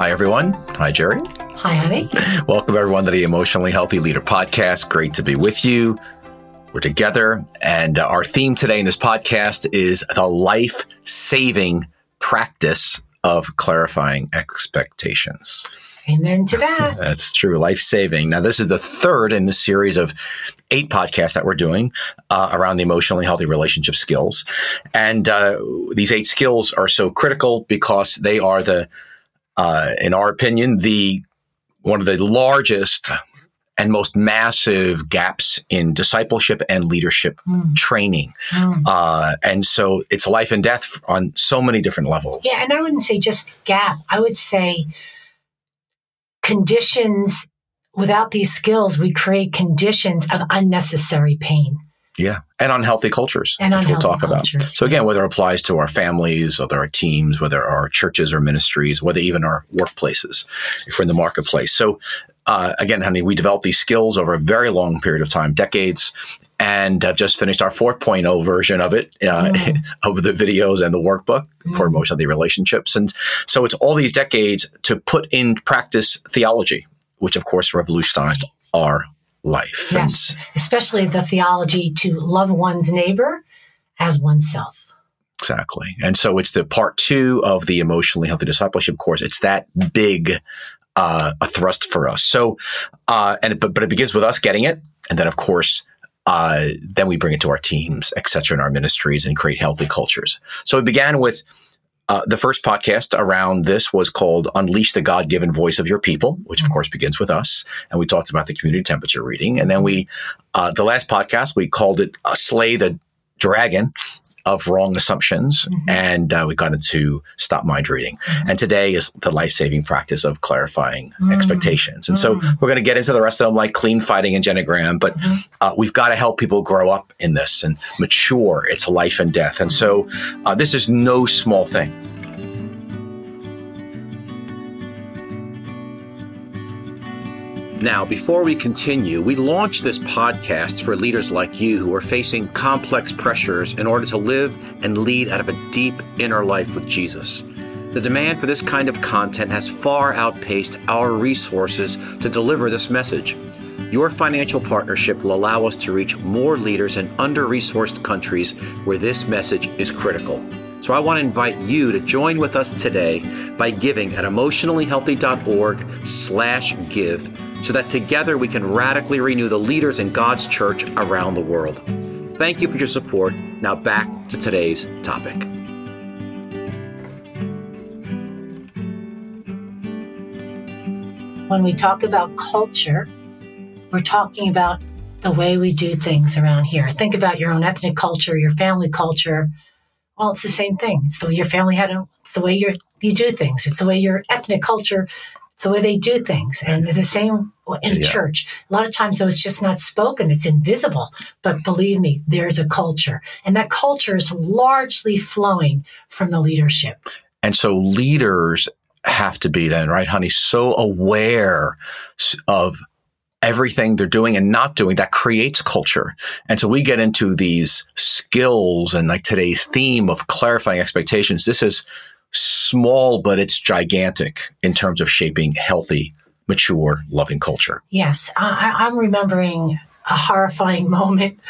Hi, everyone. Hi, Geri. Hi, honey. Welcome, everyone, to the Emotionally Healthy Leader podcast. Great to be with you. We're together, and uh, our theme today in this podcast is the life saving practice of clarifying expectations. Amen to that. That's true. Life saving. Now, this is the third in the series of eight podcasts that we're doing uh, around the emotionally healthy relationship skills. And uh, these eight skills are so critical because they are the uh, in our opinion, the one of the largest and most massive gaps in discipleship and leadership mm. training. Mm. Uh, and so it's life and death on so many different levels. Yeah, and I wouldn't say just gap. I would say conditions without these skills, we create conditions of unnecessary pain. Yeah, and unhealthy cultures, and which we'll talk cultures. about. So again, whether it applies to our families, whether our teams, whether our churches or ministries, whether even our workplaces, if we're in the marketplace. So uh, again, honey, we developed these skills over a very long period of time, decades, and have just finished our 4.0 version of it, uh, mm. of the videos and the workbook mm. for most of the relationships. And so it's all these decades to put in practice theology, which of course revolutionized our life. Yes, and, especially the theology to love one's neighbor as oneself. Exactly. And so it's the part two of the emotionally healthy discipleship course. It's that big uh, a thrust for us. So, uh, and but but it begins with us getting it, and then of course. Uh, then we bring it to our teams, et cetera, in our ministries and create healthy cultures. So it began with uh, the first podcast around this was called Unleash the God Given Voice of Your People, which of course begins with us. And we talked about the community temperature reading. And then we, uh, the last podcast, we called it uh, Slay the Dragon of Wrong Assumptions. Mm-hmm. And uh, we got into Stop Mind Reading. Mm-hmm. And today is the life saving practice of clarifying mm-hmm. expectations. And so mm. we're going to get into the rest of them like clean fighting and genogram, but mm-hmm. uh, we've got to help people grow up in this and mature. It's life and death. And so uh, this is no small thing. Now, before we continue, we launched this podcast for leaders like you who are facing complex pressures in order to live and lead out of a deep inner life with Jesus. The demand for this kind of content has far outpaced our resources to deliver this message. Your financial partnership will allow us to reach more leaders in under resourced countries where this message is critical. So I want to invite you to join with us today by giving at emotionallyhealthy.org slash give so that together we can radically renew the leaders in God's church around the world. Thank you for your support. Now back to today's topic. When we talk about culture, we're talking about the way we do things around here. Think about your own ethnic culture, your family culture. Well, it's the same thing. It's the way your family had a, it's the way you you do things. It's the way your ethnic culture it's the way they do things. And it's the same in yeah. church. A lot of times, though, it's just not spoken, it's invisible. But believe me, there's a culture. And that culture is largely flowing from the leadership. And so leaders have to be then, right, honey, so aware of everything they're doing and not doing that creates culture. And so we get into these skills and like today's theme of clarifying expectations. This is small, but it's gigantic in terms of shaping healthy, mature, loving culture. Yes, I, am remembering a horrifying moment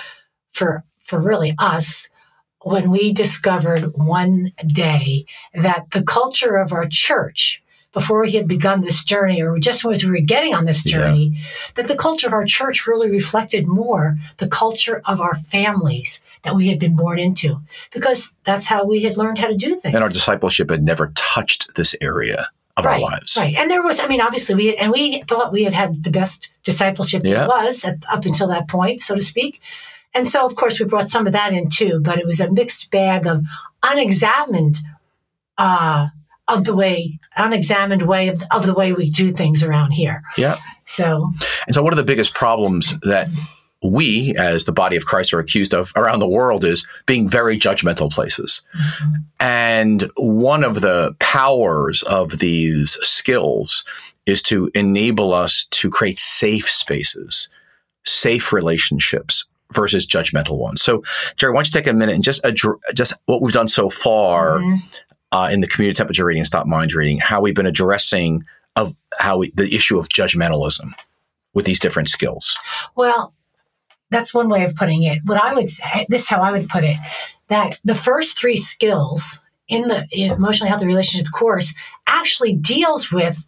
for for really us when we discovered one day that the culture of our church before we had begun this journey or just as we were getting on this journey yeah. that the culture of our church really reflected more the culture of our families that we had been born into because that's how we had learned how to do things. And our discipleship had never touched this area of right, our lives. Right. And there was, I mean, obviously we, and we thought we had had the best discipleship yeah. there was at, up until that point, so to speak. And so, of course, we brought some of that in too, but it was a mixed bag of unexamined, uh, of the way, unexamined way of, of the way we do things around here. Yeah. So, and so one of the biggest problems that we, as the body of Christ, are accused of around the world is being very judgmental places. Mm-hmm. And one of the powers of these skills is to enable us to create safe spaces, safe relationships versus judgmental ones. So, Geri, why don't you take a minute and just address just what we've done so far mm-hmm. Uh, in the community temperature reading and stop mind reading how we've been addressing of how we, the issue of judgmentalism with these different skills. Well, that's one way of putting it. What I would say, this is how I would put it, that the first three skills in the emotionally healthy relationship course actually deals with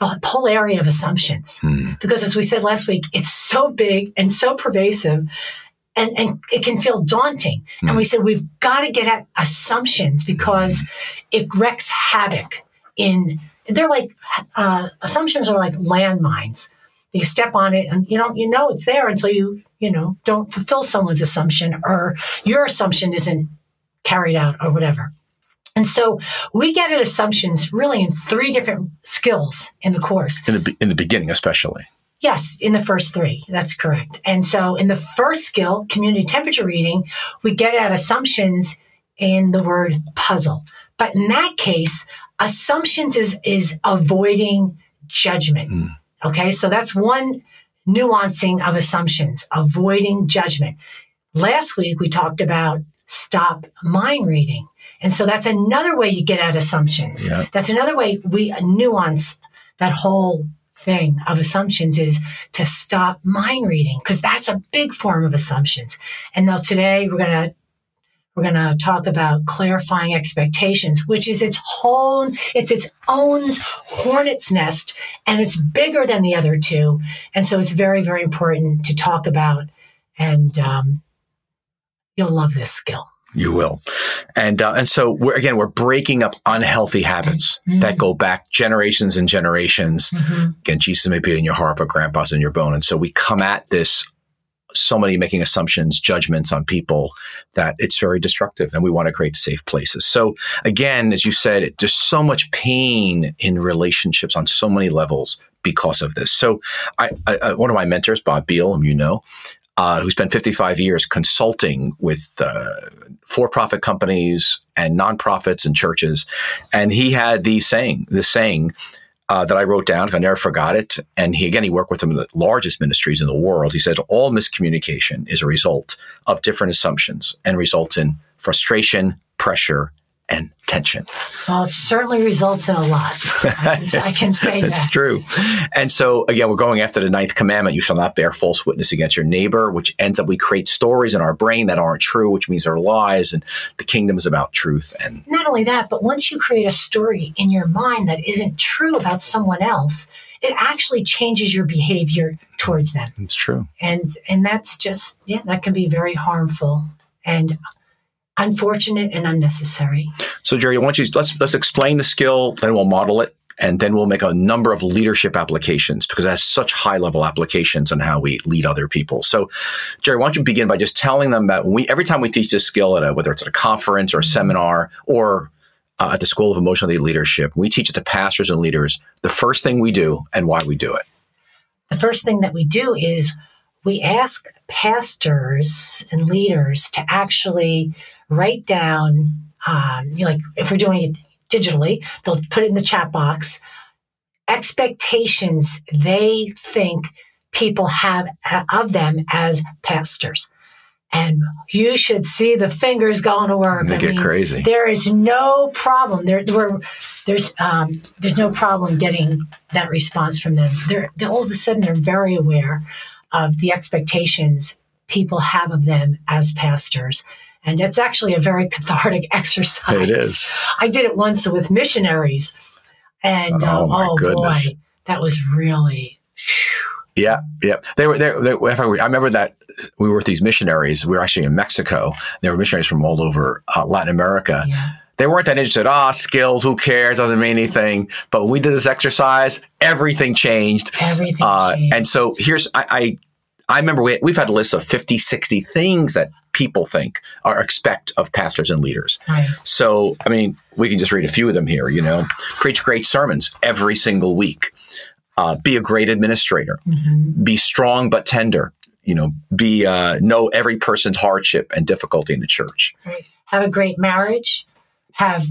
the whole area of assumptions. Hmm. Because as we said last week, it's so big and so pervasive and, and it can feel daunting. And Hmm. we said we've got to get at assumptions because it wrecks havoc in they're like uh, assumptions are like landmines. You step on it and you don't you know it's there until you, you know, don't fulfill someone's assumption or your assumption isn't carried out or whatever. And so we get at assumptions really in three different skills in the course. In the in the beginning, especially. Yes, in the first three. That's correct. And so in the first skill, community temperature reading, we get at assumptions in the word puzzle. But in that case, assumptions is, is avoiding judgment. Mm. Okay, so that's one nuancing of assumptions, avoiding judgment. Last week, we talked about stop mind reading. And so that's another way you get at assumptions. Yeah. That's another way we nuance that whole thing of assumptions is to stop mind reading because that's a big form of assumptions. And now today we're going to we're going to talk about clarifying expectations, which is its whole, it's its own hornet's nest and it's bigger than the other two. And so it's very, very important to talk about. And um, you'll love this skill. You will, and uh, and so we're again we're breaking up unhealthy habits Mhm. that go back generations and generations. Mhm. Again, Jesus may be in your heart, but Grandpa's in your bone, and so we come at this so many making assumptions, judgments on people that it's very destructive, and we want to create safe places. So again, as you said, there's so much pain in relationships on so many levels because of this. So I, I, I- one of my mentors, Bob Beal, whom you know. Uh, who spent 55 years consulting with uh, for-profit companies and nonprofits and churches, and he had the saying, the saying uh, that I wrote down. I never forgot it. And he again, he worked with some of the largest ministries in the world. He said all miscommunication is a result of different assumptions and results in frustration, pressure, and tension. Well, it certainly results in a lot. I can, I can say That's that. true. And so again, we're going after the ninth commandment: you shall not bear false witness against your neighbor. Which ends up we create stories in our brain that aren't true, which means they're lies. And the kingdom is about truth and Not only that, but once you create a story in your mind that isn't true about someone else, it actually changes your behavior towards them. it's true. And and that's just yeah, that can be very harmful and unfortunate and unnecessary. So, Geri, why don't you let's let's explain the skill, then we'll model it, and then we'll make a number of leadership applications because it has such high level applications on how we lead other people. So, Geri, why don't you begin by just telling them that we every time we teach this skill at a whether it's at a conference or a seminar or uh, at the School of Emotional Leadership, we teach it to pastors and leaders. The first thing we do and why we do it. The first thing that we do is we ask pastors and leaders to actually write down, um, you know, like if we're doing it digitally, they'll put it in the chat box, expectations they think people have uh, of them as pastors. And you should see the fingers going to work. They I get mean, crazy. there is no problem. There, there there's um, there's no problem getting that response from them. They're, they all of a sudden they're very aware of the expectations people have of them as pastors, and it's actually a very cathartic exercise. It is. I did it once with missionaries, and Oh, uh, oh boy, that was really. Yeah, yeah. They were there. They, I remember that we were with these missionaries. We were actually in Mexico. They were missionaries from all over uh, Latin America. Yeah. They weren't that interested. Ah, skills. Who cares? Doesn't mean anything. But when we did this exercise, everything changed. Everything Uh, changed. and so here's I, I I remember we, we've had a list of 50, 60 things that people think or expect of pastors and leaders. right. So, I mean, we can just read a few of them here, you know. Preach great sermons every single week. Uh, be a great administrator. Mhm. Be strong but tender. You know, be uh, know every person's hardship and difficulty in the church. right. Have a great marriage. Have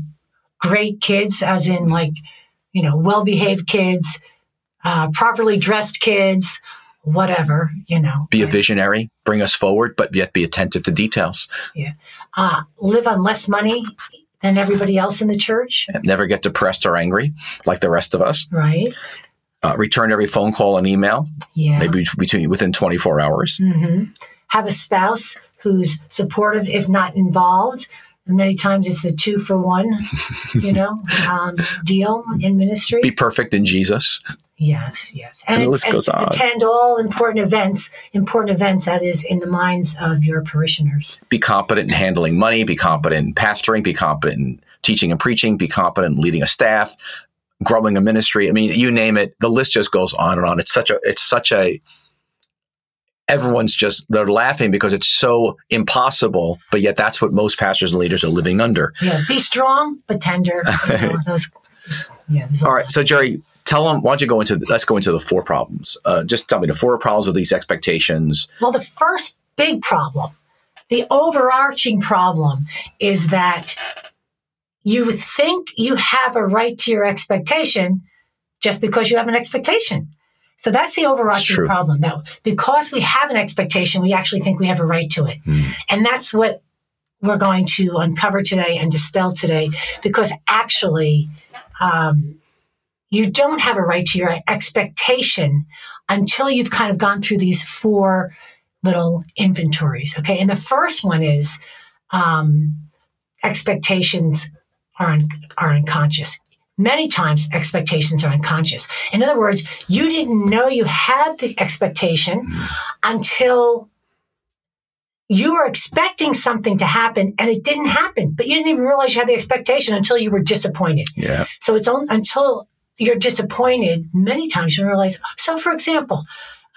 great kids, as in like, you know, well behaved kids, uh, properly dressed kids, whatever, you know. Be a visionary. Bring us forward, but yet be attentive to details. Yeah. Uh, live on less money than everybody else in the church, Never get depressed or angry like the rest of us. right? Uh, return every phone call and email, Yeah. maybe between within 24 hours. hmm Have a spouse who's supportive, if not involved. And many times it's a two for one, you know, um, deal in ministry. Be perfect in Jesus. Yes, yes. And the list goes on. Attend all important events, important events that is in the minds of your parishioners. Be competent in handling money. Be competent in pastoring. Be competent in teaching and preaching. Be competent in leading a staff, growing a ministry. I mean, you name it. The list just goes on and on. It's such a. It's such a. Everyone's just they're laughing because it's so impossible, but yet that's what most pastors and leaders are living under. Yeah, be strong but tender. You know, those, yeah, All right, so Geri, tell them. Why don't you go into? Let's go into the four problems. Uh, just tell me the four problems with these expectations. Well, the first big problem, the overarching problem, is that you think you have a right to your expectation just because you have an expectation. So that's the overarching problem. That because we have an expectation, we actually think we have a right to it. And that's what we're going to uncover today and dispel today because actually, um, you don't have a right to your expectation until you've kind of gone through these four little inventories. Okay. And the first one is um, expectations are, un- are unconscious. Many times, expectations are unconscious. In other words, you didn't know you had the expectation until you were expecting something to happen and it didn't happen, but you didn't even realize you had the expectation until you were disappointed. Yeah, So it's on, until you're disappointed many times you realize. So, for example,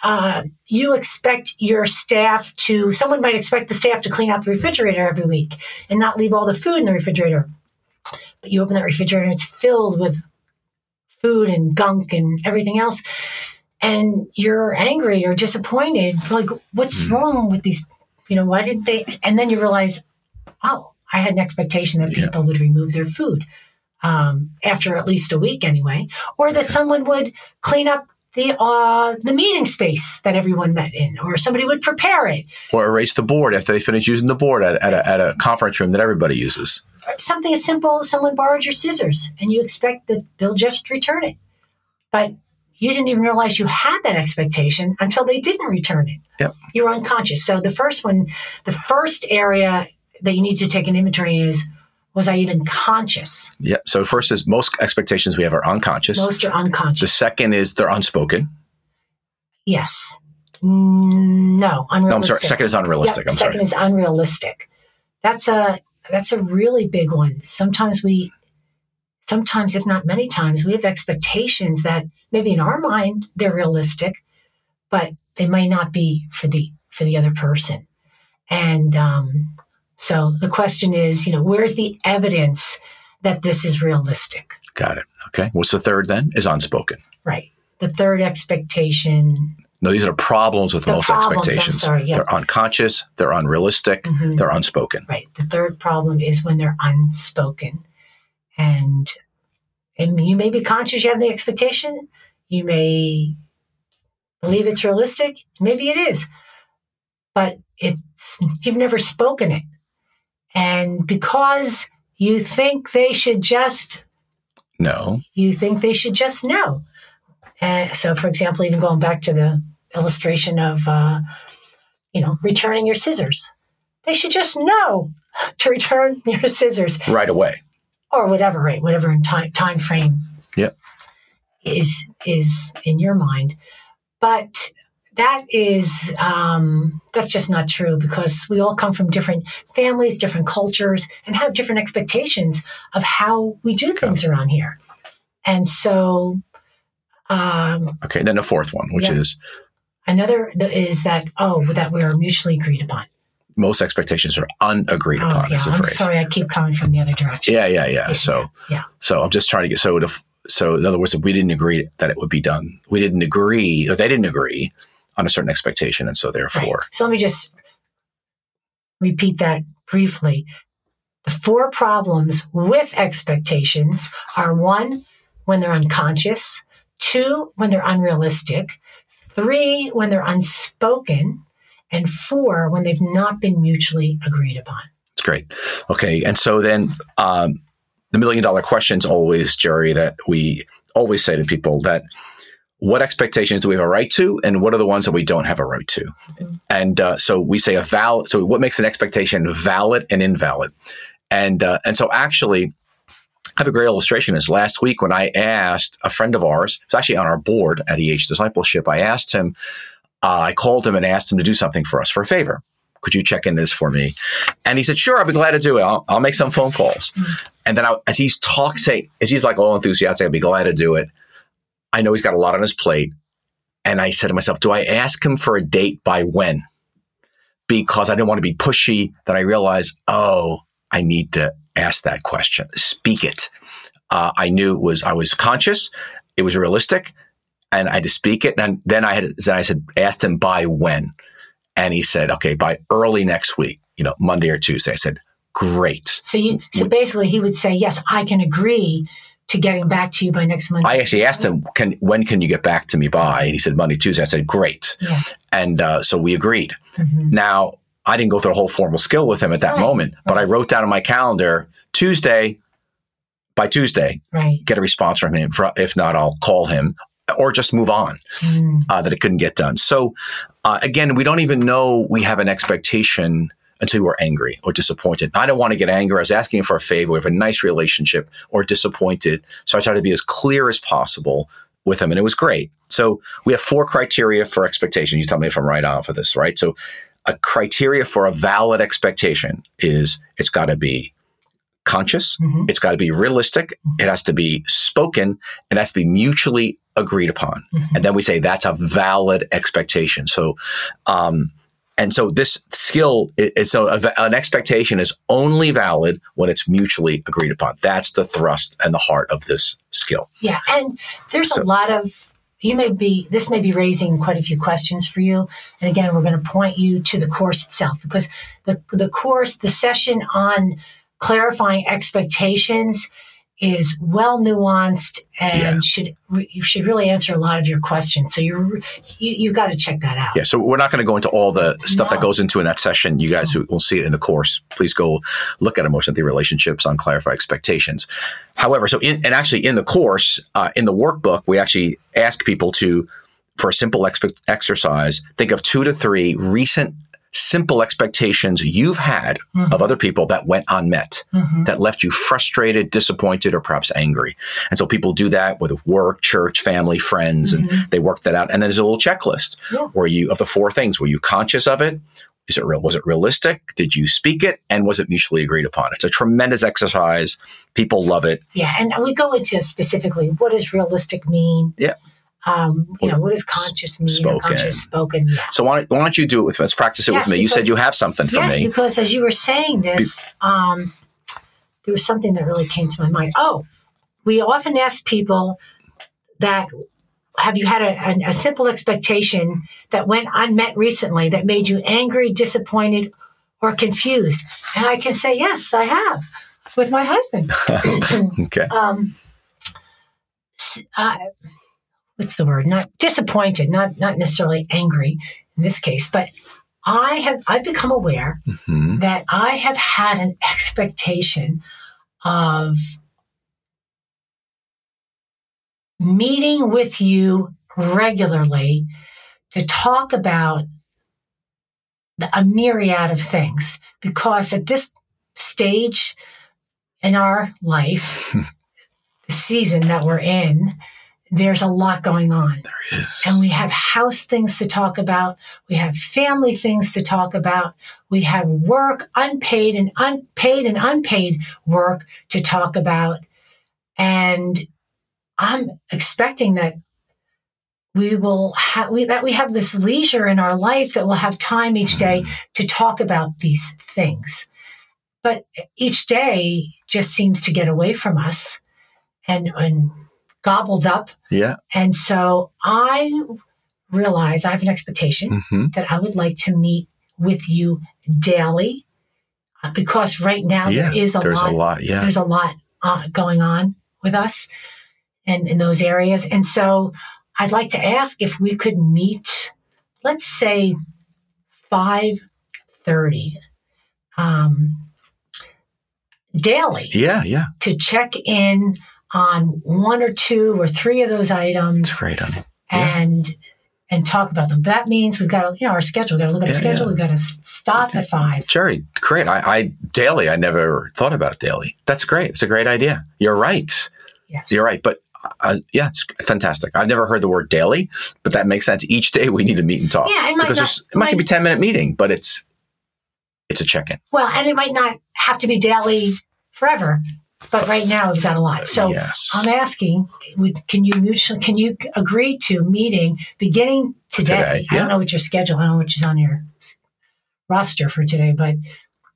uh, you expect your staff to, someone might expect the staff to clean out the refrigerator every week and not leave all the food in the refrigerator. But you open that refrigerator and it's filled with food and gunk and everything else. And you're angry or disappointed. Like, what's wrong with these? You know, why didn't they? And then you realize, oh, I had an expectation that Yeah. people would remove their food um, after at least a week anyway, or that someone would clean up the uh, the meeting space that everyone met in, or somebody would prepare it. or erase the board after they finish using the board at, at, a, at a conference room that everybody uses. Something as simple as someone borrowed your scissors, and you expect that they'll just return it, but you didn't even realize you had that expectation until they didn't return it. Yep. You were unconscious. So the first one, the first area that you need to take an inventory is. Was I even conscious? Yeah. So first is most expectations we have are unconscious. Most are unconscious. the second is they're unspoken. Yes. Mm, No, unrealistic. No, I'm sorry. Second is unrealistic. Yep, I'm second sorry. is unrealistic. That's a that's a really big one. Sometimes we, sometimes if not many times, we have expectations that maybe in our mind they're realistic, but they may not be for the for the other person. And um, so the question is, you know, where's the evidence that this is realistic? Got it. Okay. What's the third then? Is unspoken. Right. The third expectation. No, these are problems with The most problems, I'm expectations. sorry, yeah. They're unconscious. They're unrealistic. Mhm. They're unspoken. Right. The third problem is when they're unspoken. And, and you may be conscious you have the expectation. You may believe it's realistic. Maybe it is. But it's you've never spoken it. And because you think they should just No. you think they should just know. Uh, so, for example, even going back to the illustration of, uh, you know, returning your scissors, they should just know to return your scissors Right away. or whatever, right? Whatever in time time frame Yep. is is in your mind, but that is um, that's just not true because we all come from different families, different cultures, and have different expectations of how we do things around here. And so, um, Okay. Then the fourth one, which Yeah. is another is that oh, that we are mutually agreed upon. most expectations are unagreed Oh, upon. yeah. Is the I'm phrase. sorry, I keep coming from the other direction. Yeah. Yeah. Yeah. So. yeah. So I'm just trying to get so to so in other words, if we didn't agree that it would be done, we didn't agree, or they didn't agree on a certain expectation, and so Right. therefore, So let me just repeat that briefly. The four problems with expectations are one, when they're unconscious, two, when they're unrealistic, three, when they're unspoken, and four, when they've not been mutually agreed upon. it's great. Okay, and so then um, the million dollar question is always, Geri, that we always say to people that what expectations do we have a right to, and what are the ones that we don't have a right to? Mm-hmm. And uh, so we say a valid. So what makes an expectation valid and invalid? And uh, and so actually, I have a great illustration. Is last week when I asked a friend of ours, it's actually on our board at EH Discipleship, I asked him, uh, I called him and asked him to do something for us for a favor. Could you check in this for me? And he said, Sure, I'll be glad to do it. I'll, I'll make some phone calls. Mm-hmm. And then I, as he's talking, as he's like all enthusiastic, I'll be glad to do it. I know he's got a lot on his plate. And I said to myself, Do I ask him for a date by when? Because I didn't want to be pushy. Then I realized, oh, I need to ask that question, speak it. Uh, I knew it was, I was conscious, it was realistic, and I had to speak it. And then I had, then I said, asked him by when. And he said, okay, by early next week, you know, Monday or Tuesday. I said, great. So you, so basically he would say, yes, I can agree to getting back to you by next Monday. I actually asked him, "Can when can you get back to me by?" And he said Monday, Tuesday. I said, "Great," yeah. and uh, so we agreed. Mm-hmm. Now I didn't go through a whole formal skill with him at that right. moment, but I wrote down on my calendar Tuesday. By Tuesday, right. get a response from him. If not, I'll call him or just move on mm. uh, that it couldn't get done. So uh, again, we don't even know we have an expectation until we're angry or disappointed. I don't want to get angry. I was asking for a favor. We have a nice relationship or disappointed. So I try to be as clear as possible with him. And it was great. So we have four criteria for expectation. You tell me if I'm right on for this, right? So a criteria for a valid expectation is it's got to be conscious. Mm-hmm. It's got to be realistic. It has to be spoken. It has to be mutually agreed upon. Mm-hmm. And then we say that's a valid expectation. So, um, and so this skill is so an expectation is only valid when it's mutually agreed upon. That's the thrust and the heart of this skill. Yeah. And there's so, a lot of you may be this may be raising quite a few questions for you and again we're going to point you to the course itself because the the course the session on clarifying expectations is well nuanced and yeah. should you should really answer a lot of your questions. So you're you, you've got to check that out. Yeah. So we're not going to go into all the stuff no. that goes into in that session. You guys no. will see it in the course. Please go look at emotion theory relationships on clarify expectations. However, so in, and actually in the course uh, in the workbook, we actually ask people to for a simple exercise, think of two to three recent simple expectations you've had mm-hmm. of other people that went unmet, mm-hmm. that left you frustrated, disappointed, or perhaps angry. And so people do that with work, church, family, friends, mm-hmm. and they work that out. And then there's a little checklist yeah. where you, of the four things, were you conscious of it? Is it real? Was it realistic? Did you speak it? And was it mutually agreed upon? It's a tremendous exercise. People love it. Yeah. And we go into specifically what does realistic mean? Yeah um, you know, what does conscious mean? Spoken. Conscious spoken. Yeah. So why, why don't you do it with? me? Let's practice it yes, with me. Because, you said you have something for yes, me. because as you were saying this, um, there was something that really came to my mind. Oh, we often ask people that have you had a, a, a simple expectation that went unmet recently that made you angry, disappointed, or confused? And I can say yes, I have with my husband. okay. Um, uh, what's the word? Not disappointed, not not necessarily angry in this case, but I have I've become aware mm-hmm. that I have had an expectation of meeting with you regularly to talk about a myriad of things because at this stage in our life the season that we're in there's a lot going on. There is. And we have house things to talk about. We have family things to talk about. We have work, unpaid and unpaid and unpaid work to talk about. And I'm expecting that we will have we, that we have this leisure in our life that we'll have time each day mm. to talk about these things. But each day just seems to get away from us and and gobbled up. Yeah. And so I realize I have an expectation mm-hmm. that I would like to meet with you daily uh, because right now yeah, there is a there's lot. a lot. Yeah. There's a lot uh, going on with us and in those areas. And so I'd like to ask if we could meet, let's say 530 um, daily Yeah, yeah. to check in on one or two or three of those items great, honey. yeah. and and talk about them. That means we've got to, you know, our schedule. We've got to look at Yeah, our schedule. yeah. We've got to stop at five. Geri, great. I, I daily, I never thought about it daily. That's great. It's a great idea. You're right. Yes. You're right. But uh, yeah, it's fantastic. I've never heard the word daily, but that makes sense. Each day we need to meet and talk. Yeah, it might because not- it might, might- be ten minute meeting, but it's it's a check in. Well, and it might not have to be daily forever, but right now we've got a lot. So yes, I'm asking, would, can you mutually, can you agree to meeting beginning today? Today, I don't know what your schedule, I don't know which is on your roster for today, but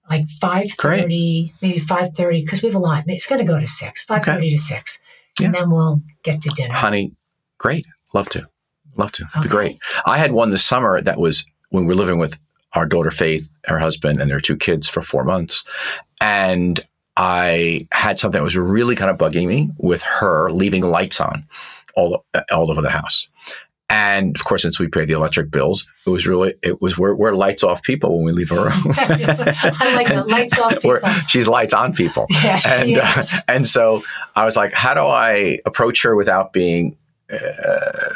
like five thirty, maybe five thirty, because we have a lot. It's going to go to six, five thirty to six, and then we'll get to dinner. honey, great. Love to, love to. Okay. Be great. I had one this summer that was when we were living with our daughter Faith, her husband, and their two kids for four months, and I had something that was really kind of bugging me with her leaving lights on all all over the house. And of course, since we pay the electric bills, it was really it was we're, we're lights off people when we leave a room. I like the lights off We're- people. she's lights on people. Yeah, she and uh, and so I was like, how do I approach her without being, uh,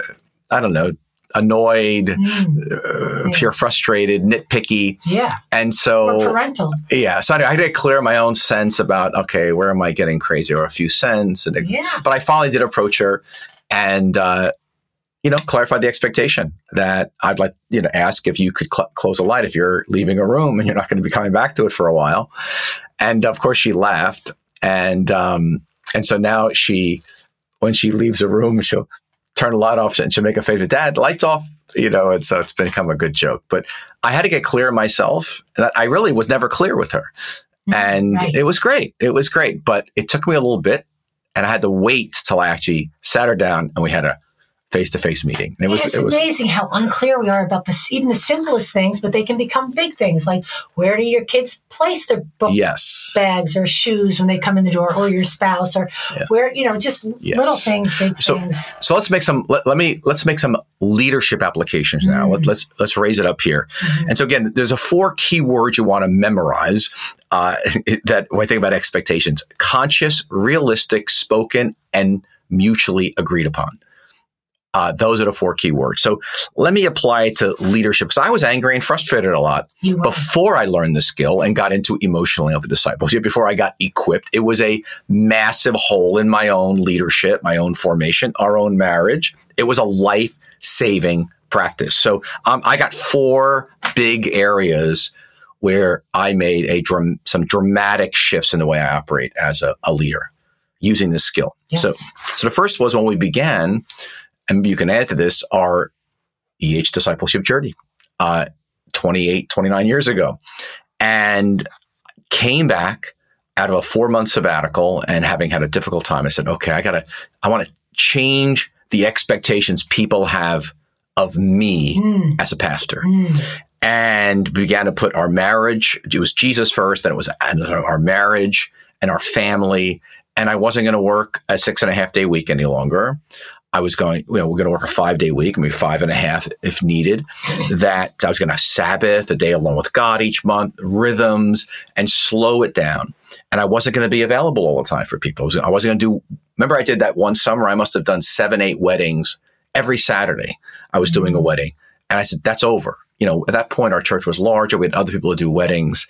I don't know, annoyed, Mm, uh, Yeah. pure frustrated, nitpicky, yeah, and or so parental. yeah, so I, I had to clear my own sense about okay, where am I getting crazy or a few cents, and Yeah, but I finally did approach her and, uh, you know, clarify the expectation that I'd like, you know, ask if you could cl- close a light if you're leaving a room and you're not going to be coming back to it for a while. And of course, she laughed. And, um, and so now she, when she leaves a room, she'll turn the light off and she'll make a face with dad, lights off, you know, and so it's become a good joke. But I had to get clear myself that I really was never clear with her mm-hmm. and Right. it was great. It was great, but it took me a little bit, and I had to wait till I actually sat her down and we had a face to face meeting. It was it's it was amazing how unclear we are about this, even the simplest things, but they can become big things. Like where do your kids place their book yes, bags or shoes when they come in the door, or your spouse, or Yeah. where you know just Yes. little things, big So- things. so let's make some. Let, let me let's make some leadership applications now. Let, Mm. let's let's raise it up here. Mhm. And so again, there's a four key words you want to memorize. Uh, that when I think about expectations: conscious, realistic, spoken, and mutually agreed upon. Uh, those are the four key words. So let me apply it to leadership because I was angry and frustrated a lot. Before I learned the skill and got into emotionally healthy disciples, yet before I got equipped, it was a massive hole in my own leadership, my own formation, our own marriage. It was a life saving practice. So um, I got four big areas where I made a dram- some dramatic shifts in the way I operate as a, a leader using this skill. Yes. So, so the first was when we began, and you can add to this our EH discipleship journey. Uh, 28, 29 years ago, and came back out of a four month sabbatical and having had a difficult time. I said, okay, I gotta, I want to change the expectations people have of me Mm, as a pastor mm. and began to put our marriage, it was Jesus first, then it was our marriage and our family. And I wasn't going to work a six and a half day week any longer. I was going, you know, we're going to work a five day week, maybe five and a half if needed. That I was going to have Sabbath, a day alone with God each month, rhythms, and slow it down. And I wasn't going to be available all the time for people. I, was, I wasn't going to do, remember, I did that one summer, I must have done seven, eight weddings every Saturday. I was doing a mm. wedding. And I said, that's over. You know, at that point, our church was larger. We had other people to do weddings.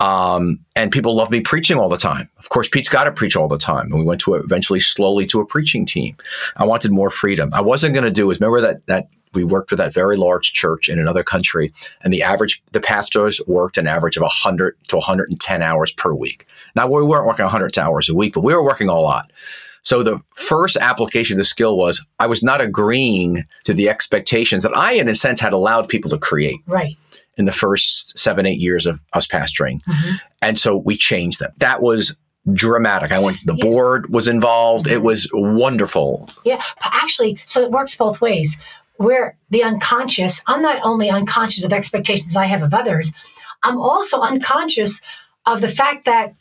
Um, and people loved me preaching all the time. Of course, Pete's got to preach all the time. And we went to a, eventually slowly to a preaching team. I wanted more freedom. I wasn't going to do is remember that, that we worked with that very large church in another country and the average, the pastors worked an average of 100 to 110 hours per week. Now, we weren't working 100 hours a week, but we were working a lot. So the first application of the skill was I was not agreeing to the expectations that I, in a sense, had allowed people to create Right. in the first seven, eight years of us pastoring. Mhm. And so we changed them. That was dramatic. I went, the Yeah. Mm-hmm. board was involved. It was wonderful. Yeah. Actually, so it works both ways. Where the unconscious, I'm not only unconscious of expectations I have of others, I'm also unconscious of the fact that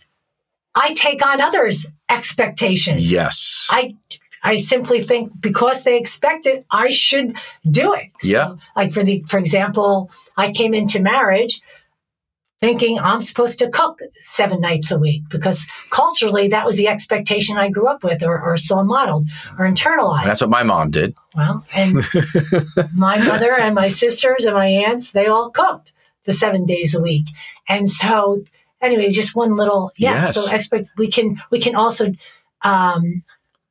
I take on others' expectations. Yes. I I simply think because they expect it, I should do it. So, Yeah. Like for the for example, I came into marriage thinking I'm supposed to cook seven nights a week because culturally that was the expectation I grew up with or, or saw modeled or internalized. That's what my mom did. Well, and my mother and my sisters and my aunts, they all cooked the seven days a week. And so anyway, just one little yeah. Yes. So expect we can we can also um,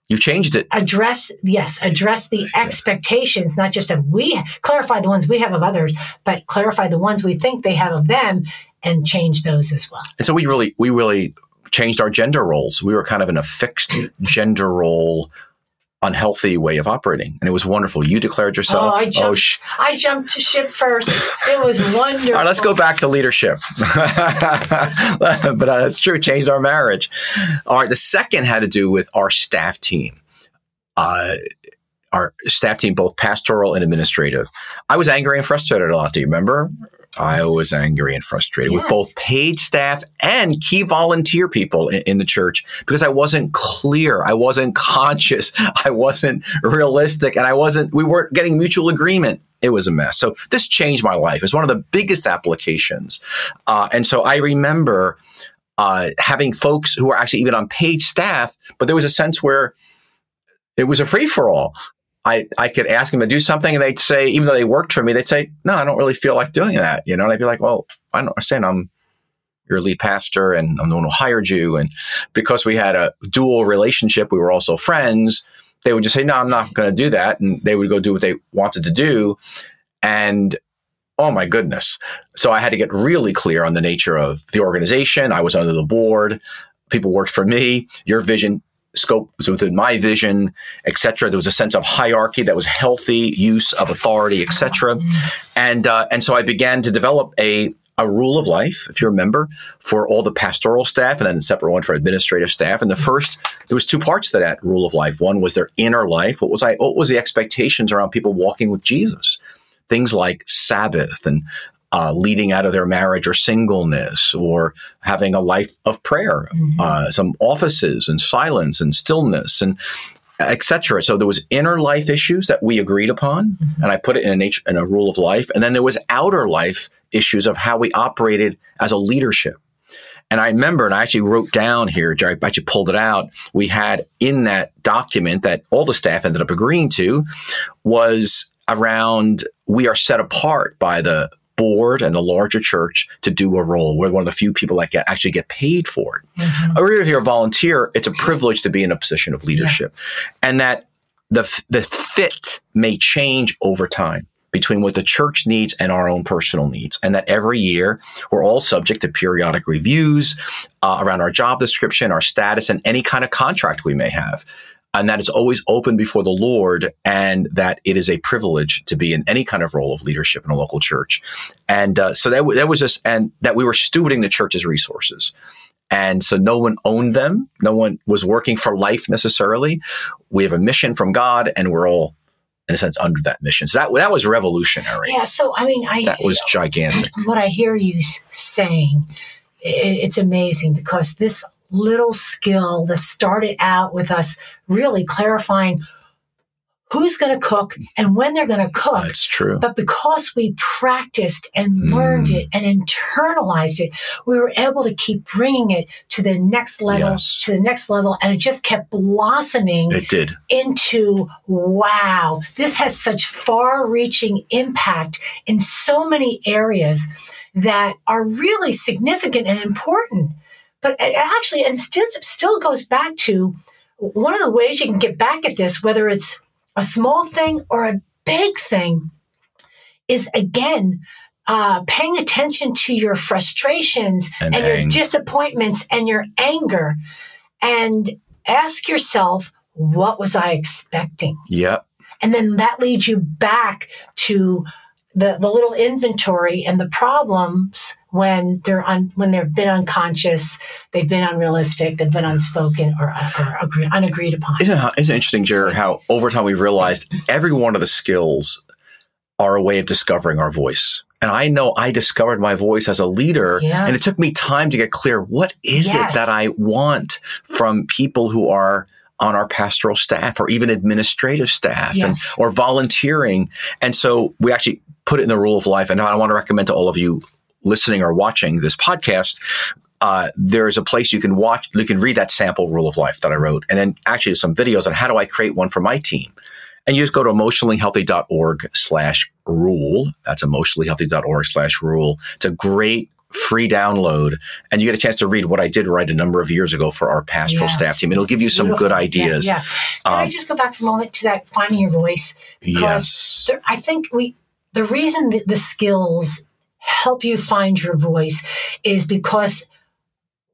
You changed it. address yes address the expectations not just of we clarify the ones we have of others but clarify the ones we think they have of them and change those as well And so we really, we really changed our gender roles. We were kind of in a fixed gender role, unhealthy way of operating. And it was wonderful. You declared yourself. Oh, I jumped. sh- i jumped to ship first it was wonderful All right, let's go back to leadership. but uh, true, changed our marriage. All right, the second had to do with our staff team. Uh, our staff team, both pastoral and administrative. I was angry and frustrated a lot. Do you remember? I was angry and frustrated with both paid staff and key volunteer people in, in the church because I wasn't clear. I wasn't conscious. I wasn't realistic. And I wasn't, we weren't getting mutual agreement. It was a mess. So this changed my life. It's one of the biggest applications. Uh, and so I remember uh, having folks who were actually even on paid staff, but there was a sense where it was a free for all. I, I could ask them to do something and they'd say, even though they worked for me, they'd say, no, I don't really feel like doing that. You know, and I'd be like, well, I don't understand. I'm your lead pastor and I'm the one who hired you. And because we had a dual relationship, we were also friends. They would just say, no, I'm not going to do that. And they would go do what they wanted to do. And oh my goodness. So I had to get really clear on the nature of the organization. I was under the board. People worked for me. Your vision scope was within my vision, etc. There was a sense of hierarchy that was healthy use of authority, etc. And uh, and so I began to develop a a rule of life, if you remember, for all the pastoral staff, and then a separate one for administrative staff. And the first, there was two parts to that rule of life. One was their inner life. What was I? What was the expectations around people walking with Jesus? Things like Sabbath and uh, leading out of their marriage or singleness, or having a life of prayer, uh, some offices and silence and stillness and etc. So there was inner life issues that we agreed upon, and I put it in a nature in a rule of life, and then there was outer life issues of how we operated as a leadership. And I remember, and I actually wrote down here, Geri, I actually pulled it out. We had in that document that all the staff ended up agreeing to was around we are set apart by the board and the larger church to do a role. We're one of the few people that get, actually get paid for it. Or if you're a volunteer, it's a privilege to be in a position of leadership. And that the, the fit may change over time between what the church needs and our own personal needs. And that every year we're all subject to periodic reviews uh, around our job description, our status, and any kind of contract we may have. And that it's always open before the Lord, and that it is a privilege to be in any kind of role of leadership in a local church. And uh, so that, w- that was just, and that we were stewarding the church's resources. And so no one owned them. No one was working for life necessarily. We have a mission from God, and we're all, in a sense, under that mission. So that that was revolutionary. yeah so i mean i That was gigantic. what I hear you saying, it's amazing because this little skill that started out with us really clarifying who's going to cook and when they're going to cook. That's true. But because we practiced and learned Mm. it and internalized it, we were able to keep bringing it to the next level, Yes. to the next level. And it just kept blossoming It did. into wow, this has such far reaching impact in so many areas that are really significant and important. But it actually, and still, still goes back to one of the ways you can get back at this, whether it's a small thing or a big thing, is again, uh, paying attention to your frustrations And and, your disappointments and your anger and ask yourself, what was I expecting? Yep. And then that leads you back to the, the little inventory and the problems when they're un, when they've been unconscious, they've been unrealistic, they've been unspoken or, or agree, unagreed upon. Isn't it, isn't it interesting, Jared, how over time we've realized every one of the skills are a way of discovering our voice. And I know I discovered my voice as a leader, Yeah. and it took me time to get clear what is Yes. it that I want from people who are on our pastoral staff or even administrative staff and or volunteering. And so we actually put it in the rule of life. And I want to recommend to all of you listening or watching this podcast, uh, there's a place you can watch, you can read that sample rule of life that I wrote, and then actually some videos on how do I create one for my team. And you just go to emotionallyhealthy.org slash rule. That's emotionallyhealthy.org slash rule. It's a great free download and you get a chance to read what I did write a number of years ago for our pastoral Yes. staff team. It'll give you some Beautiful. good ideas. Yeah. yeah. Can I Um, just go back for a moment to that finding your voice? Because Yes. there, I think we the reason that the skills help you find your voice is because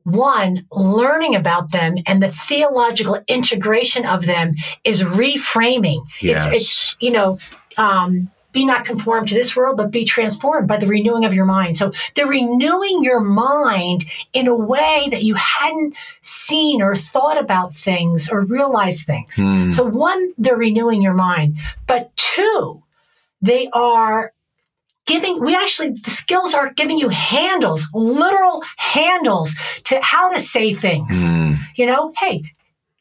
one learning about them and the theological integration of them is reframing Yes. it's, it's you know um, be not conformed to this world but be transformed by the renewing of your mind so they're renewing your mind in a way that you hadn't seen or thought about things or realized things Hmm. so one, they're renewing your mind, but two, they are giving, we actually, the skills are giving you handles, literal handles to how to say things. Hmm. You know, hey,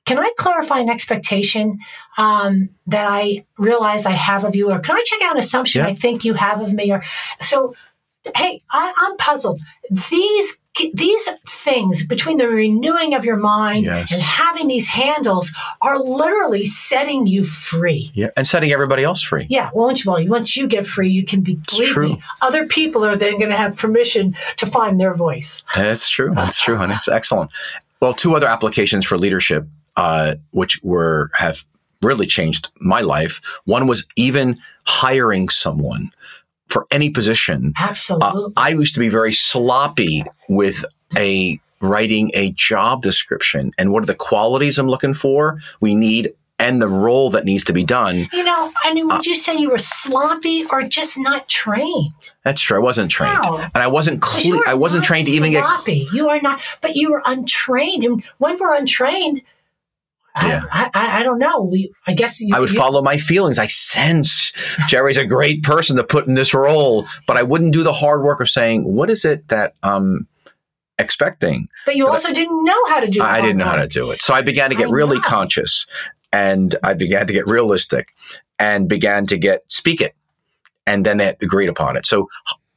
can I clarify an expectation um, that I realize I have of you, or can I check out an assumption Yeah. I think you have of me? Or so, hey, I, I'm puzzled. These these things between the renewing of your mind Yes. and having these handles are literally setting you free. Yeah. And setting everybody else free. Yeah, once well, once you get free, you can be. Believe true. me, other people are then going to have permission to find their voice. That's true. That's true, honey. It's excellent. Well, two other applications for leadership, uh, which were have really changed my life. One was even hiring someone for any position. Uh, Absolutely. I used to be very sloppy with a writing a job description and what are the qualities I'm looking for, we need, and the role that needs to be done. you know, I mean, uh, would you say you were sloppy or just not trained? That's true. I wasn't trained, No. and I wasn't. 'Cause you Cle- are I wasn't trained to even get sloppy. You are not, but you were untrained. And when we're untrained, Yeah. I, I, I don't know. We, I guess you, I would you- follow my feelings. I sense Jerry's a great person to put in this role, but I wouldn't do the hard work of saying, what is it that I'm expecting? But you but also didn't know how to do. I didn't know how to do it. So I began to get I really know. conscious and I began to get realistic and began to get speak it. And then they agreed upon it. So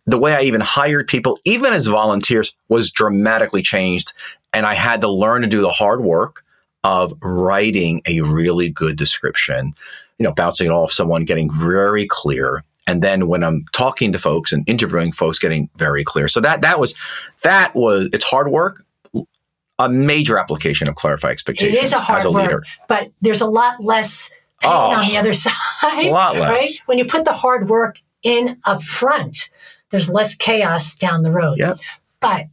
the way I even hired people, even as volunteers, was dramatically changed. And I had to learn to do the hard work of writing a really good description, you know, bouncing it off someone, getting very clear. And then when I'm talking to folks and interviewing folks, getting very clear. So that that was that was it's hard work, a major application of clarify expectations is a hard as a work, leader. but there's a lot less pain Oh, on the oh, other side. A lot less. Right? When you put the hard work in up front, there's less chaos down the road. Yep. But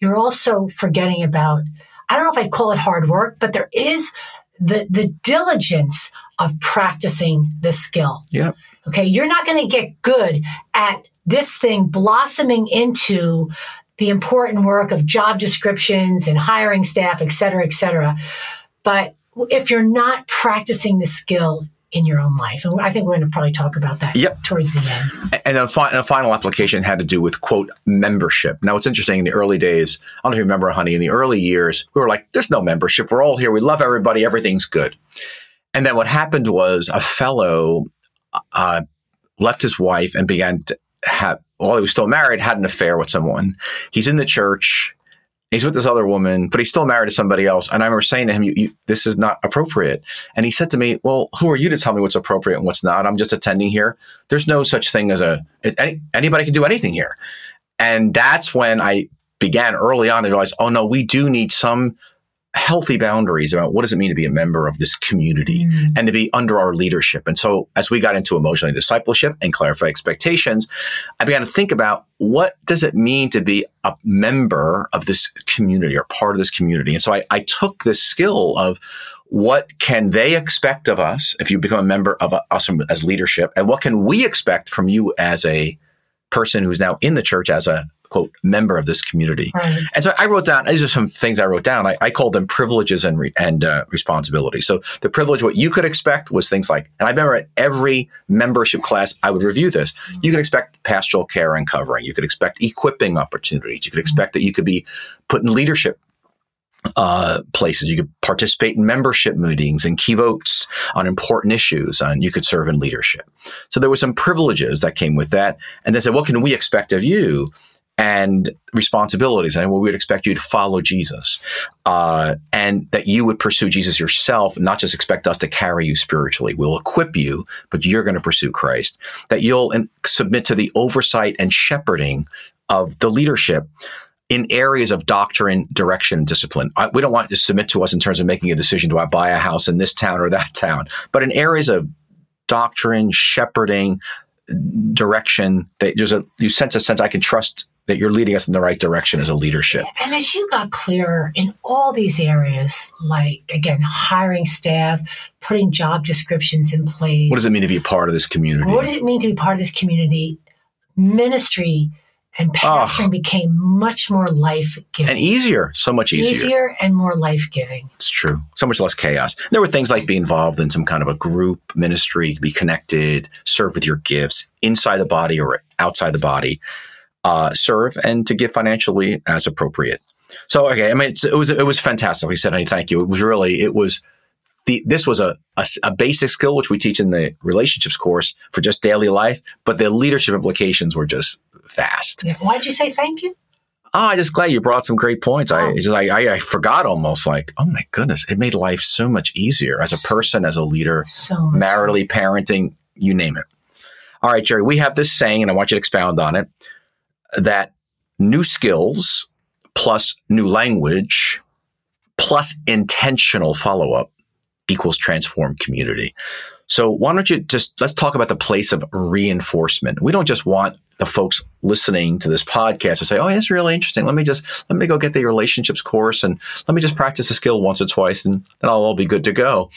you're also forgetting about, I don't know if I'd call it hard work, but there is the, the diligence of practicing the skill. Yeah. Okay. You're not going to get good at this thing blossoming into the important work of job descriptions and hiring staff, et cetera, et cetera. But if you're not practicing the skill in your own life, and I think we're going to probably talk about that Yep. towards the end. And a, fi- and a final application had to do with quote membership. Now, it's interesting in the early days. I don't know if you remember, honey. In the early years, we were like, "There's no membership. We're all here. We love everybody. Everything's good." And then what happened was a fellow uh, left his wife and began to have, while he was still married, had an affair with someone. He's in the church. He's with this other woman, but he's still married to somebody else. And I remember saying to him, you, you, "This is not appropriate." And he said to me, "Well, who are you to tell me what's appropriate and what's not? I'm just attending here. There's no such thing as a any, anybody can do anything here." And that's when I began early on to realize, "Oh no, we do need some healthy boundaries about what does it mean to be a member of this community mm. and to be under our leadership." And so, as we got into emotionally discipleship and clarify expectations, I began to think about what does it mean to be a member of this community or part of this community. And so I, I took this skill of what can they expect of us if you become a member of us as leadership, and what can we expect from you as a person who's now in the church as a quote member of this community. Right. And so I wrote down, these are some things I wrote down. I, I called them privileges and, re, and uh, responsibilities. So the privilege, what you could expect was things like, and I remember at every membership class, I would review this. You could expect pastoral care and covering. You could expect equipping opportunities. You could expect that you could be put in leadership uh, places. You could participate in membership meetings and key votes on important issues, and you could serve in leadership. So there were some privileges that came with that. And they said, what can we expect of you? And responsibilities. And we would expect you to follow Jesus, uh, and that you would pursue Jesus yourself, not just expect us to carry you spiritually. We'll equip you, but you're going to pursue Christ. That you'll submit to the oversight and shepherding of the leadership in areas of doctrine, direction, discipline. I, we don't want to submit to us in terms of making a decision: do I buy a house in this town or that town? But in areas of doctrine, shepherding, direction, there's a you sense a sense I can trust that you're leading us in the right direction as a leadership. And as you got clearer in all these areas, like again, hiring staff, putting job descriptions in place. What does it mean to be a part of this community? What does it mean to be part of this community? Ministry and pastoring oh. became much more life giving and easier, so much easier, easier and more life giving. It's true, so much less chaos. There were things like being involved in some kind of a group ministry, be connected, serve with your gifts inside the body or outside the body, uh, serve and to give financially as appropriate. So, okay, I mean, it was it was fantastic. He said, "Hey, thank you." It was really it was the, this was a, a, a, basic skill which we teach in the relationships course for just daily life, but the leadership implications were just vast. Yeah. Why did you say thank you? Oh, I just glad you brought some great points. Oh. I, just, I, I forgot almost like, oh my goodness, it made life so much easier as a person, as a leader, so maritally, parenting, you name it. All right, Geri, we have this saying, and I want you to expound on it that new skills plus new language plus intentional follow up equals transformed community. So why don't you just let's talk about the place of reinforcement. We don't just want the folks listening to this podcast to say, "Oh, it's really interesting. Let me just let me go get the relationships course and let me just practice a skill once or twice, and then I'll all be good to go."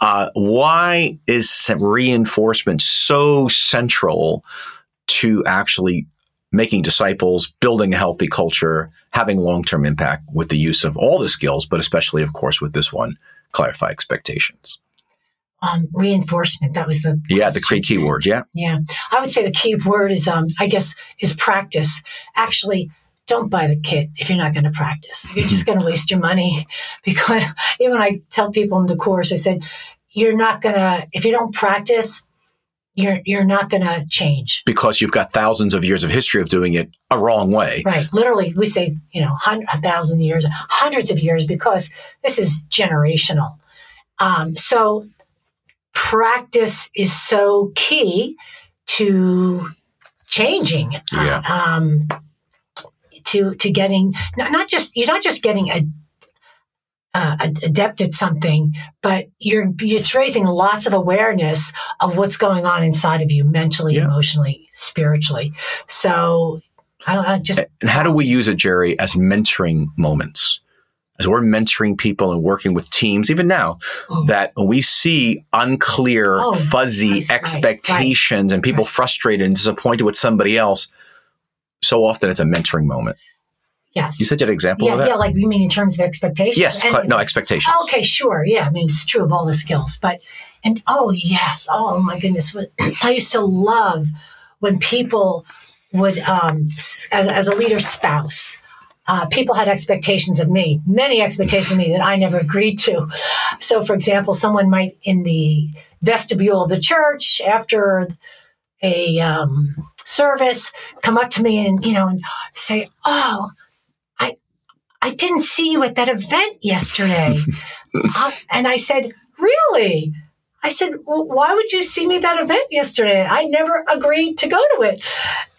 Uh, why is reinforcement so central to actually making disciples, building a healthy culture, having long term impact with the use of all the skills, but especially, of course, with this one, clarify expectations? um, reinforcement. That was the yeah the key key word. Yeah, yeah. I would say the key word is um, I guess is practice. Actually, don't buy the kit if you're not going to practice. You're just going to waste your money. Because even I tell people in the course, I said you're not going to if you don't practice. You're, you're not going to change because you've got thousands of years of history of doing it a wrong way. Right. Literally, we say, you know, a thousand years, hundreds of years, because this is generational. Um, so practice is so key to changing. Yeah. Um, to to getting not, not just you're not just getting a uh, adept at something, but you're it's raising lots of awareness of what's going on inside of you, mentally, yeah. emotionally, spiritually. So, I don't know, just and how do we use it, Geri, as mentoring moments? as we're mentoring people and working with teams, even now, oh. that when we see unclear, oh, fuzzy expectations right, right, and people right. frustrated and disappointed with somebody else, so often it's a mentoring moment. Yes. You said you had an example yeah, of that? Yeah, like you mean in terms of expectations? Yes, no, expectations. Okay, sure. Yeah, I mean, it's true of all the skills. But, and oh, yes. Oh, my goodness. I used to love when people would, um, as, as a leader spouse, uh, people had expectations of me, many expectations of me that I never agreed to. So, for example, someone might in the vestibule of the church after a um, service come up to me and you know and say, "Oh, I didn't see you at that event yesterday," uh, and I said, "Really?" I said, well, why would you see me at that event yesterday? I never agreed to go to it.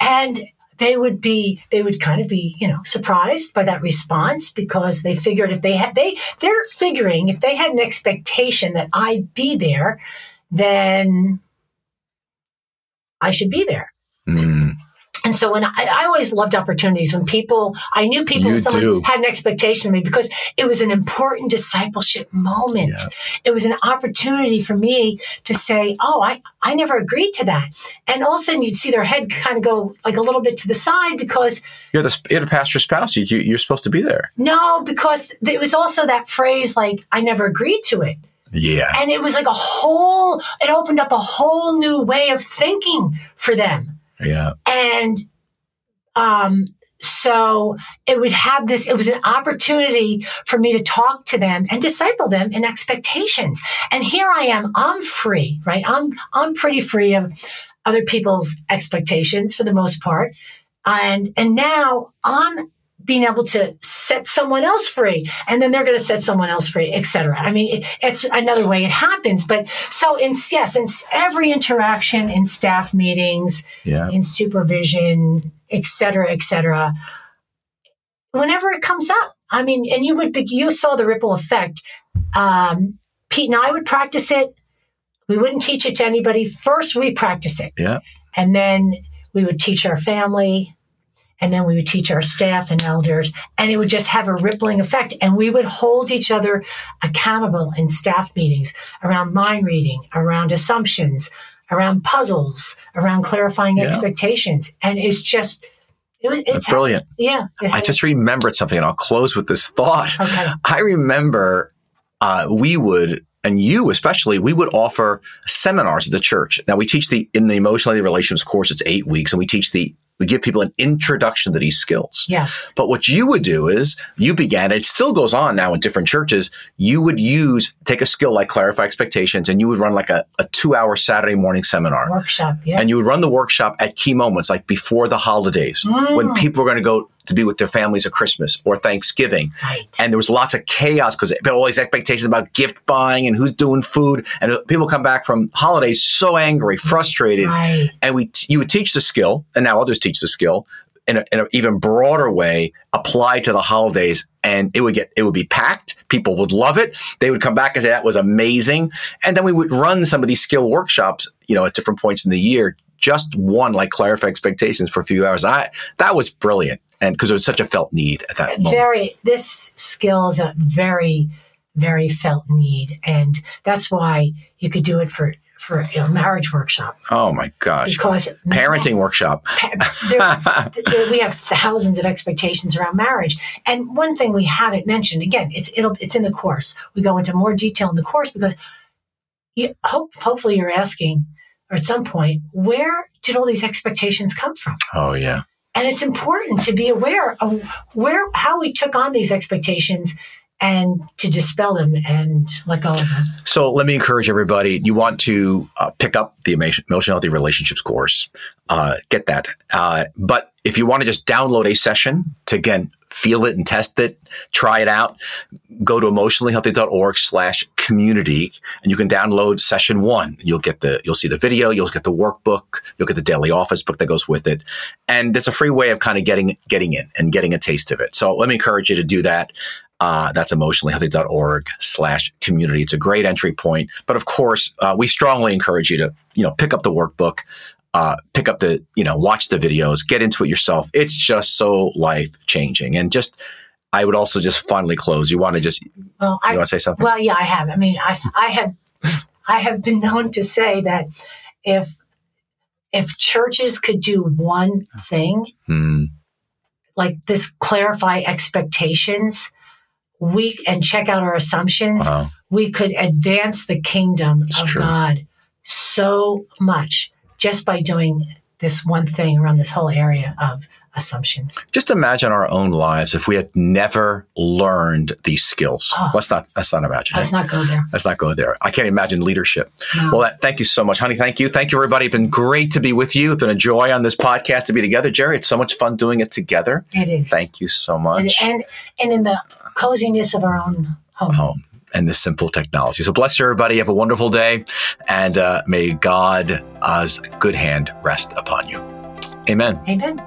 And they would be they would kind of be you know surprised by that response because they figured if they had they they're figuring if they had an expectation that I'd be there, then I should be there. Mm. And so when I, I, always loved opportunities when people, I knew people, someone had an expectation of me because it was an important discipleship moment. Yeah. It was an opportunity for me to say, Oh, I, I never agreed to that. And all of a sudden you'd see their head kind of go like a little bit to the side because you're the, you're the pastor's spouse. You, you're supposed to be there. No, because it was also that phrase like, I never agreed to it. Yeah. And it was like a whole, it opened up a whole new way of thinking for them. Yeah. And um, so it would have this, it was an opportunity for me to talk to them and disciple them in expectations. And here I am, I'm free, right? I'm, I'm pretty free of other people's expectations for the most part. and and now I'm being able to set someone else free and then they're going to set someone else free etc i mean it, it's another way it happens but so in yes in every interaction in staff meetings Yeah. in supervision etc etc whenever it comes up i mean and you would be, you saw the ripple effect. Um, pete and i would practice it. We wouldn't teach it to anybody. First we practice it. Yeah. and then we would teach our family and then we would teach our staff and elders and it would just have a rippling effect and we would hold each other accountable in staff meetings around mind reading around assumptions around puzzles around clarifying Yeah. expectations and it's just it was it's brilliant. yeah it I just remembered something, and I'll close with this thought. okay I remember uh, we would, and you especially, we would offer seminars at the church. Now we teach the in the emotionally relationships course. It's eight weeks, and we teach the we give people an introduction to these skills. yes But what you would do is you began, it still goes on now in different churches. You would use, take a skill like clarify expectations and you would run like a, a two hour Saturday morning seminar. workshop yeah And you would run the workshop at key moments, like before the holidays, when Mm. people are going to go to be with their families at Christmas or Thanksgiving. right And there was lots of chaos because all these expectations about gift buying and who's doing food. And people come back from holidays so angry, frustrated. right And we, you would teach the skill, and now others teach the skill in, a, in an even broader way, apply to the holidays. And it would get, it would be packed. People would love it. They would come back and say that was amazing. And then we would run some of these skill workshops, you know, at different points in the year. Just one, like clarify expectations for a few hours. I that was brilliant, and because it was such a felt need at that moment. very this skill is a very very felt need and that's why you could do it for for a marriage workshop Oh my gosh, because parenting workshop. there, there- we have thousands of expectations around marriage and one thing we haven't mentioned again it's it'll, it's in the course we go into more detail in the course because you hope hopefully you're asking or at some point where did all these expectations come from Oh yeah. And it's important to be aware of where how we took on these expectations and to dispel them and let go of them. So let me encourage everybody. You want to uh, pick up the emotion- emotional healthy relationships course, uh, get that. Uh, but if you want to just download a session to again feel it and test it, try it out, go to emotionallyhealthy.org slash community and you can download session one. You'll get the, you'll see the video, you'll get the workbook, you'll get the daily office book that goes with it. And it's a free way of kind of getting, getting in and getting a taste of it. So let me encourage you to do that. Uh, that's emotionallyhealthy.org slash community. It's a great entry point. But of course, uh, we strongly encourage you to, you know, pick up the workbook, uh, pick up the, you know, watch the videos, get into it yourself. It's just so life changing. And just, I would also just finally close. You want to just, you Well, I, want to say something? well, yeah, I have. I mean, I, I have, I have been known to say that if if churches could do one thing Hmm. like this, clarify expectations, we and check out our assumptions, Wow. we could advance the kingdom of true. God so much just by doing this one thing around this whole area of assumptions. Just imagine our own lives if we had never learned these skills. Oh. Let's not, let's not imagine. Let's not go there. Let's not go there. I can't imagine leadership. No. Well, that, thank you so much, honey. Thank you. Thank you, everybody. It's been great to be with you. It's been a joy on this podcast to be together. Geri, it's so much fun doing it together. it is. Thank you so and, much. and and in the coziness of our own home. home and this simple technology. So bless you, everybody. Have a wonderful day, and uh, may God's good hand rest upon you. Amen. Amen.